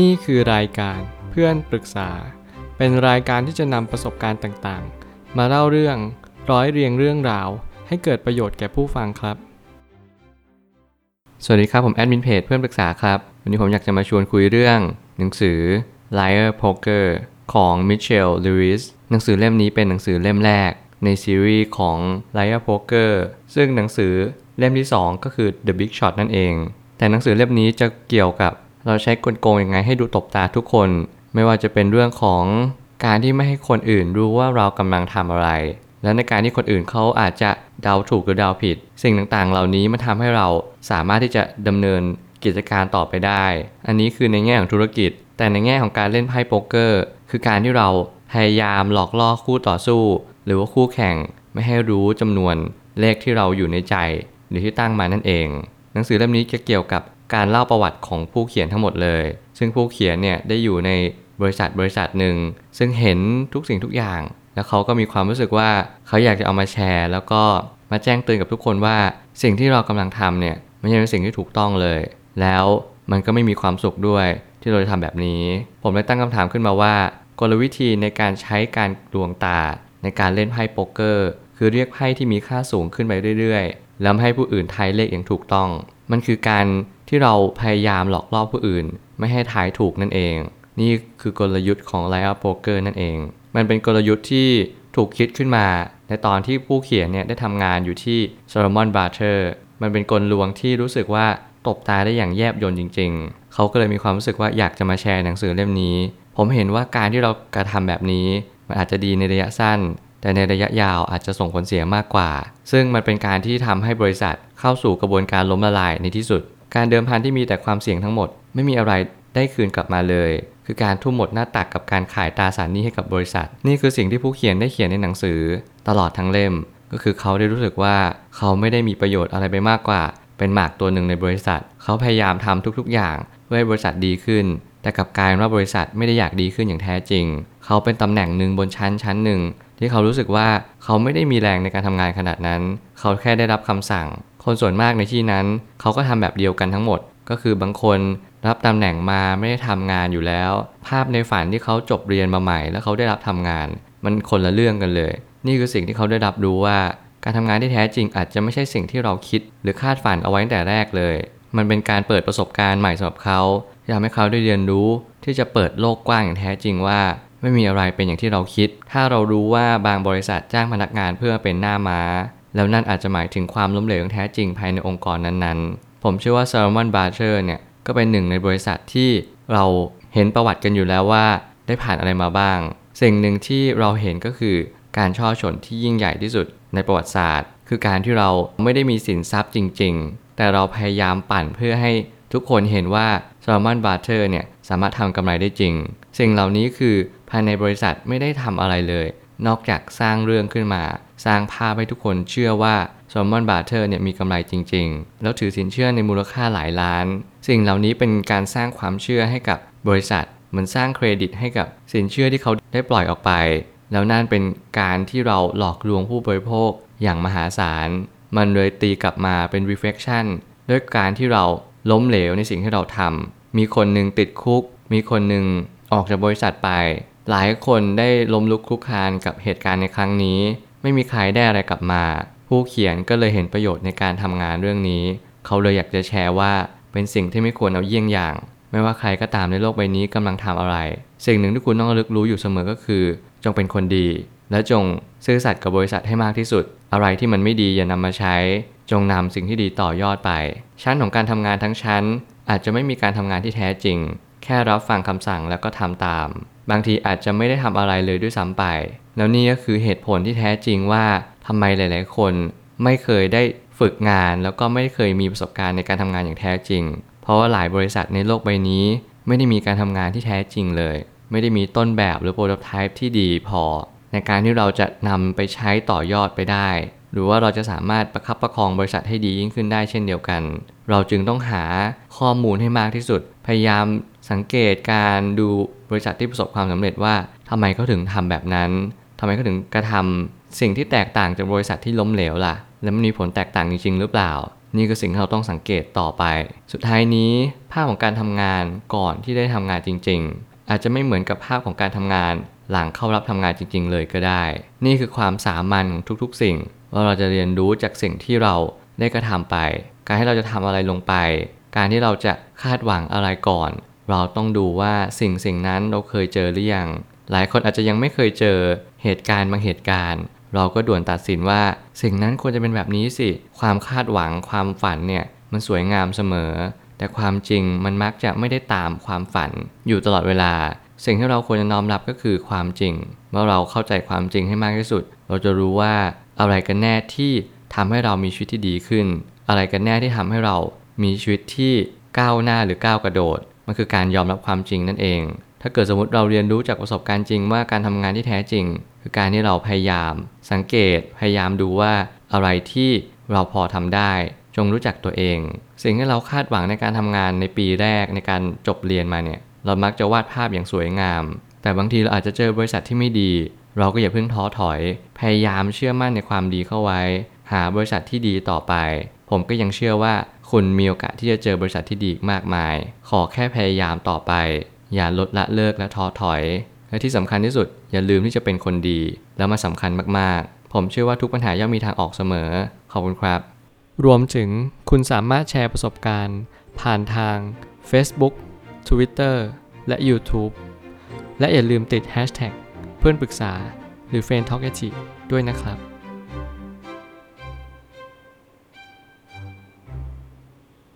นี่คือรายการเพื่อนปรึกษา เป็นรายการที่จะนำประสบการณ์ต่างๆ มาเล่าเรื่องร้อยเรียงเรื่องราว ให้เกิดประโยชน์แก่ผู้ฟังครับ สวัสดีครับผมแอดมินเพจเพื่อนปรึกษาครับ วันนี้ผมอยากจะมาชวนคุยเรื่อง หนังสือ Liar Poker ของ Michelle Lewis หนังสือเล่มนี้เป็นหนังสือเล่มแรก ในซีรีส์ของ Liar Poker ซึ่งหนังสือเล่มที่ 2 ก็คือ The Big Shot นั่นเอง แต่หนังสือเล่มนี้จะเกี่ยวกับ เราใช้กลโกงยังไงให้ดูตบตาทุกคน ไม่ว่าจะเป็นเรื่องของการที่ไม่ให้คนอื่นรู้ว่าเรากำลังทำอะไร และในการที่คนอื่นเขาอาจจะเดาถูกหรือเดาผิด สิ่งต่างๆ เหล่านี้มันทำให้เราสามารถที่จะดำเนินกิจการต่อไปได้ อันนี้คือในแง่ของธุรกิจ แต่ในแง่ของการเล่นไพ่โป๊กเกอร์ คือการที่เราพยายามหลอกล่อคู่ต่อสู้ หรือว่าคู่แข่งไม่ให้รู้จำนวนเลขที่เราอยู่ในใจ หรือที่ตั้งมานั่นเอง หนังสือเล่มนี้จะเกี่ยวกับ การเล่าประวัติของผู้เขียนทั้งหมดเลย ซึ่งผู้เขียนเนี่ยได้อยู่ในบริษัทบริษัทหนึ่ง ซึ่งเห็นทุกสิ่งทุกอย่าง แล้วเขาก็มีความรู้สึกว่าเขาอยากจะเอามาแชร์ แล้วก็มาแจ้งเตือนกับทุกคนว่า สิ่งที่เรากำลังทำเนี่ยไม่ใช่เป็นสิ่งที่ถูกต้องเลย แล้วมันก็ไม่มีความสุขด้วยที่เราจะทำแบบนี้ ผมเลยตั้งคำถามขึ้นมาว่า กลวิธีในการใช้การดวงตา ในการเล่นไพ่โป๊กเกอร์ คือเรียกไพ่ที่มีค่าสูงขึ้นไปเรื่อยๆแล้วให้ผู้อื่นทายเลขอย่างถูกต้อง มันคือการ ที่เราพยายามหลอกล่อผู้อื่น ไม่ให้ทายถูกนั่นเอง นี่คือกลยุทธ์ของ Liar's Poker นั่นเอง มันเป็นกลยุทธ์ที่ถูกคิดขึ้นมา ในตอนที่ผู้เขียนเนี่ยได้ทำงานอยู่ที่ซ o ลมอนบาร์เทอร์มันเป็นกลลวงที่รู้สึกว่าตบตาได้อย่างแยบยลจริง ๆ เขาก็เลยมีความรู้สึกว่าอยากจะมาแชร์หนังสือเล่มนี้ ผมเห็นว่าการที่เรากระทำแบบนี้ มันอาจจะดีในระยะสั้น แต่ในระยะยาวอาจจะส่งผลเสียมากกว่า ซึ่งมันเป็นการที่ทำให้บริษัทเข้าสู่กระบวนการล้มละลายในที่สุด การเดิมพันที่มีแต่ความเสี่ยงทั้งหมด ไม่มีอะไรได้คืนกลับมาเลย คือการทุ่มหมดหน้าตักกับการขายตราสารนี้ให้กับบริษัท นี่คือสิ่งที่ผู้เขียนได้เขียนในหนังสือ ตลอดทั้งเล่ม ก็คือเขาได้รู้สึกว่าเขาไม่ได้มีประโยชน์อะไรไปมากกว่า เป็นหมากตัวหนึ่งในบริษัท เขาพยายามทำทุกๆ อย่างเพื่อให้บริษัทดีขึ้น แต่กลับกลายว่าบริษัทไม่ได้อยากดีขึ้นอย่างแท้จริง เขาเป็นตำแหน่งหนึ่งบนชั้นชั้นหนึ่ง ที่เขารู้สึกว่าเขาไม่ได้มีแรงในการทำงานขนาดนั้น เขาแค่ได้รับคำสั่ง คนส่วนมากในที่นั้น เขาก็ทำแบบเดียวกันทั้งหมด ก็คือบางคนรับตำแหน่งมาไม่ได้ทำงานอยู่แล้ว ภาพในฝันที่เขาจบเรียนมาใหม่ แล้วเขาได้รับทำงาน มันคนละเรื่องกันเลย นี่คือสิ่งที่เขาได้รับรู้ว่า การทำงานที่แท้จริงอาจจะไม่ใช่สิ่งที่เราคิด หรือคาดฝันเอาไว้ตั้งแต่แรกเลย มันเป็นการเปิดประสบการณ์ใหม่สำหรับเขาที่ทำให้เขาได้เรียนรู้ที่จะเปิดโลกกว้างอย่างแท้จริงว่า ไม่มีอะไรเป็นอย่างที่เราคิด ถ้าเรารู้ว่าบางบริษัทจ้างพนักงานเพื่อเป็นหน้าม้า แล้วนั่นอาจจะหมายถึงความล้มเหลวแท้จริงภายในองค์กรนั้นๆ ผมเชื่อว่า Salomon Brothers เนี่ยก็เป็นหนึ่งในบริษัทที่เราเห็นประวัติกันอยู่แล้วว่าได้ผ่านอะไรมาบ้าง สิ่งหนึ่งที่เราเห็นก็คือการฉ้อฉลที่ยิ่งใหญ่ที่สุดในประวัติศาสตร์ คือการที่เราไม่ได้มีสินทรัพย์จริง ๆ แต่เราพยายามปั่นเพื่อให้ทุกคนเห็นว่าซาร์มอนบาร์เทอร์เนี่ยสามารถทำกำไรได้จริง สิ่งเหล่านี้คือ ภายในบริษัทไม่ได้ทำอะไรเลย นอกจากสร้างเรื่องขึ้นมา สร้างภาพให้ทุกคนเชื่อว่าซอมมอนบาร์เทอร์เนี่ยมีกำไรจริง ๆ แล้วถือสินเชื่อในมูลค่าหลายล้าน สิ่งเหล่านี้เป็นการสร้างความเชื่อให้กับบริษัท เหมือนสร้างเครดิตให้กับสินเชื่อที่เขาได้ปล่อยออกไป แล้วนั่นเป็นการที่เราหลอกลวงผู้บริโภคอย่างมหาศาล มันเลยตีกลับมาเป็น reflection ด้วยการที่เราล้มเหลวในสิ่งที่เราทำมีคนหนึ่งติดคุก มีคนหนึ่งออกจากบริษัทไป หลายคนได้ล้มลุกคลุกคลานกับเหตุการณ์ในครั้งนี้ ไม่มีใครได้อะไรกลับมา ผู้เขียนก็เลยเห็นประโยชน์ในการทำงานเรื่องนี้ เขาเลยอยากจะแชร์ว่าเป็นสิ่งที่ไม่ควรเอาเยี่ยงอย่าง ไม่ว่าใครก็ตามในโลกใบนี้กำลังทำอะไร สิ่งหนึ่งที่คุณต้องระลึกรู้อยู่เสมอก็คือ จงเป็นคนดี และจงซื่อสัตย์กับบริษัทให้มากที่สุด อะไรที่มันไม่ดีอย่านำมาใช้ จงนำสิ่งที่ดีต่อยอดไป ชั้นของการทำงานทั้งชั้น อาจจะไม่มีการทำงานที่แท้จริง แค่รับฟังคำสั่งแล้วก็ทำตาม บางทีอาจจะไม่ได้ทำอะไรเลยด้วยซ้ำไป แล้วนี่ก็คือเหตุผลที่แท้จริงว่าทำไมหลาย ๆ คนไม่เคยได้ฝึกงาน แล้วก็ไม่เคยมีประสบการณ์ในการทำงานอย่างแท้จริง เพราะว่าหลายบริษัทในโลกใบนี้ ไม่ได้มีการทำงานที่แท้จริงเลย ไม่ได้มีต้นแบบหรือโปรโตไทป์ที่ดีพอ ในการที่เราจะนำไปใช้ต่อยอดไปได้ หรือว่าเราจะสามารถประคับประคองบริษัทให้ดียิ่งขึ้นได้เช่นเดียวกัน เราจึงต้องหาข้อมูลให้มากที่สุด พยายาม สังเกตการดูบริษัทที่ประสบความสำเร็จว่าทำไมเขาถึงทำแบบนั้นทำไมเขาถึงกระทำสิ่งที่แตกต่างจากบริษัทที่ล้มเหลวล่ะ แล้วมันมีผลแตกต่างจริง ๆ หรือเปล่า นี่คือสิ่งที่เราต้องสังเกตต่อไป สุดท้ายนี้ ภาพของการทำงานก่อนที่ได้ทำงานจริง ๆ อาจจะไม่เหมือนกับภาพของการทำงาน หลังเข้ารับทำงานจริง ๆ เลยก็ได้ นี่คือความสามัญของทุกๆ สิ่ง ว่าเราจะเรียนรู้จากสิ่งที่เราได้กระทำไป การที่เราจะทำอะไรลงไป การที่เราจะคาดหวังอะไรก่อน เราต้องดูว่าสิ่งสิ่งนั้นเราเคยเจอหรือยัง หลายคนอาจจะยังไม่เคยเจอเหตุการณ์บางเหตุการณ์ เราก็ด่วนตัดสินว่าสิ่งนั้นควรจะเป็นแบบนี้สิ ความคาดหวังความฝันเนี่ยมันสวยงามเสมอ แต่ความจริงมันมักจะไม่ได้ตามความฝันอยู่ตลอดเวลา สิ่งที่เราควรจะน้อมรับก็คือความจริง เมื่อเราเข้าใจความจริงให้มากที่สุด เราจะรู้ว่าอะไรกันแน่ที่ทำให้เรามีชีวิตที่ดีขึ้น อะไรกันแน่ที่ทำให้เรามีชีวิตที่ก้าวหน้าหรือก้าวกระโดด มันคือการยอมรับความจริงนั่นเอง ถ้าเกิดสมมติเราเรียนรู้จากประสบการณ์จริงว่าการทำงานที่แท้จริง คือการที่เราพยายาม สังเกตพยายามดูว่าอะไรที่เราพอทำได้ จงรู้จักตัวเอง สิ่งที่เราคาดหวังในการทำงานในปีแรกในการจบเรียนมาเนี่ยเรามักจะวาดภาพอย่างสวยงาม แต่บางทีเราอาจจะเจอบริษัทที่ไม่ดี เราก็อย่าเพิ่งท้อถอย พยายามเชื่อมั่นในความดีเข้าไว้ หาบริษัทที่ดีต่อไป ผมก็ยังเชื่อว่าคุณมีโอกาสที่จะเจอบริษัทที่ดีมากมาย ขอแค่พยายามต่อไป อย่าลดละเลิกและท้อถอย และที่สำคัญที่สุดอย่าลืมที่จะเป็นคนดี แล้วมาสำคัญมากๆ ผมเชื่อว่าทุกปัญหาย่อมมีทางออกเสมอ ขอบคุณครับ รวมถึงคุณสามารถแชร์ประสบการณ์ ผ่านทาง Facebook Twitter และ YouTube และอย่าลืมติด Hashtag เพื่อนปรึกษาหรือ f r ร e n d t a l k a ด้วยนะครับ